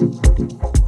Música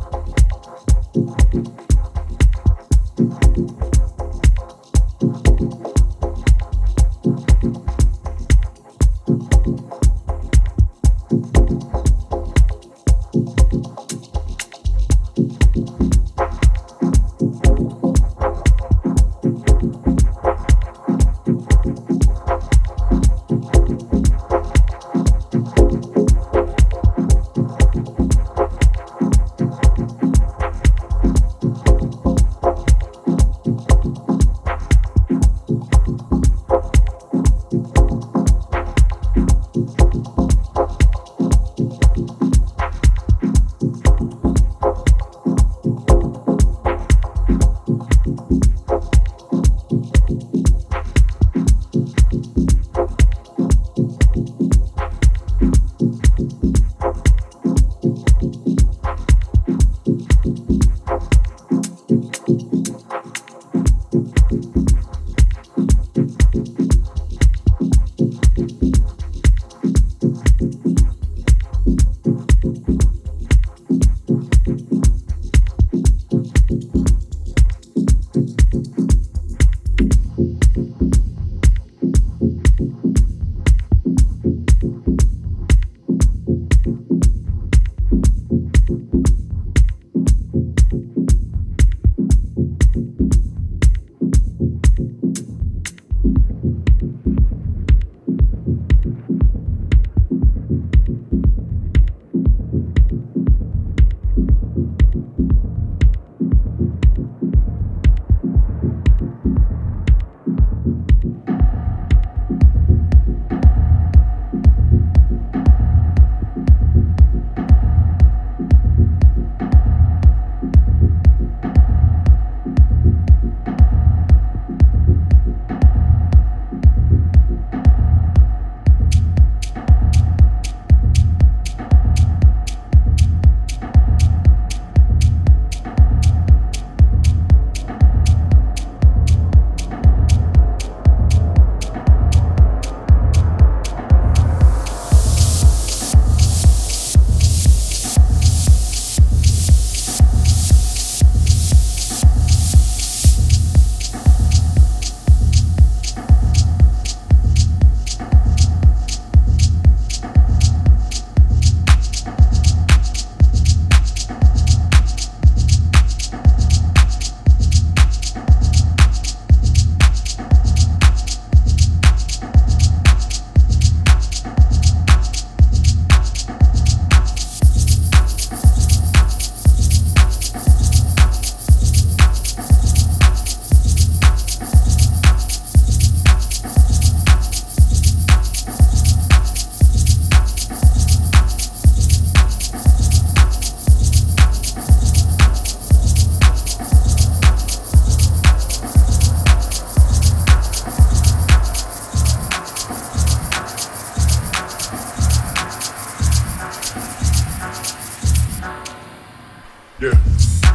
Yeah.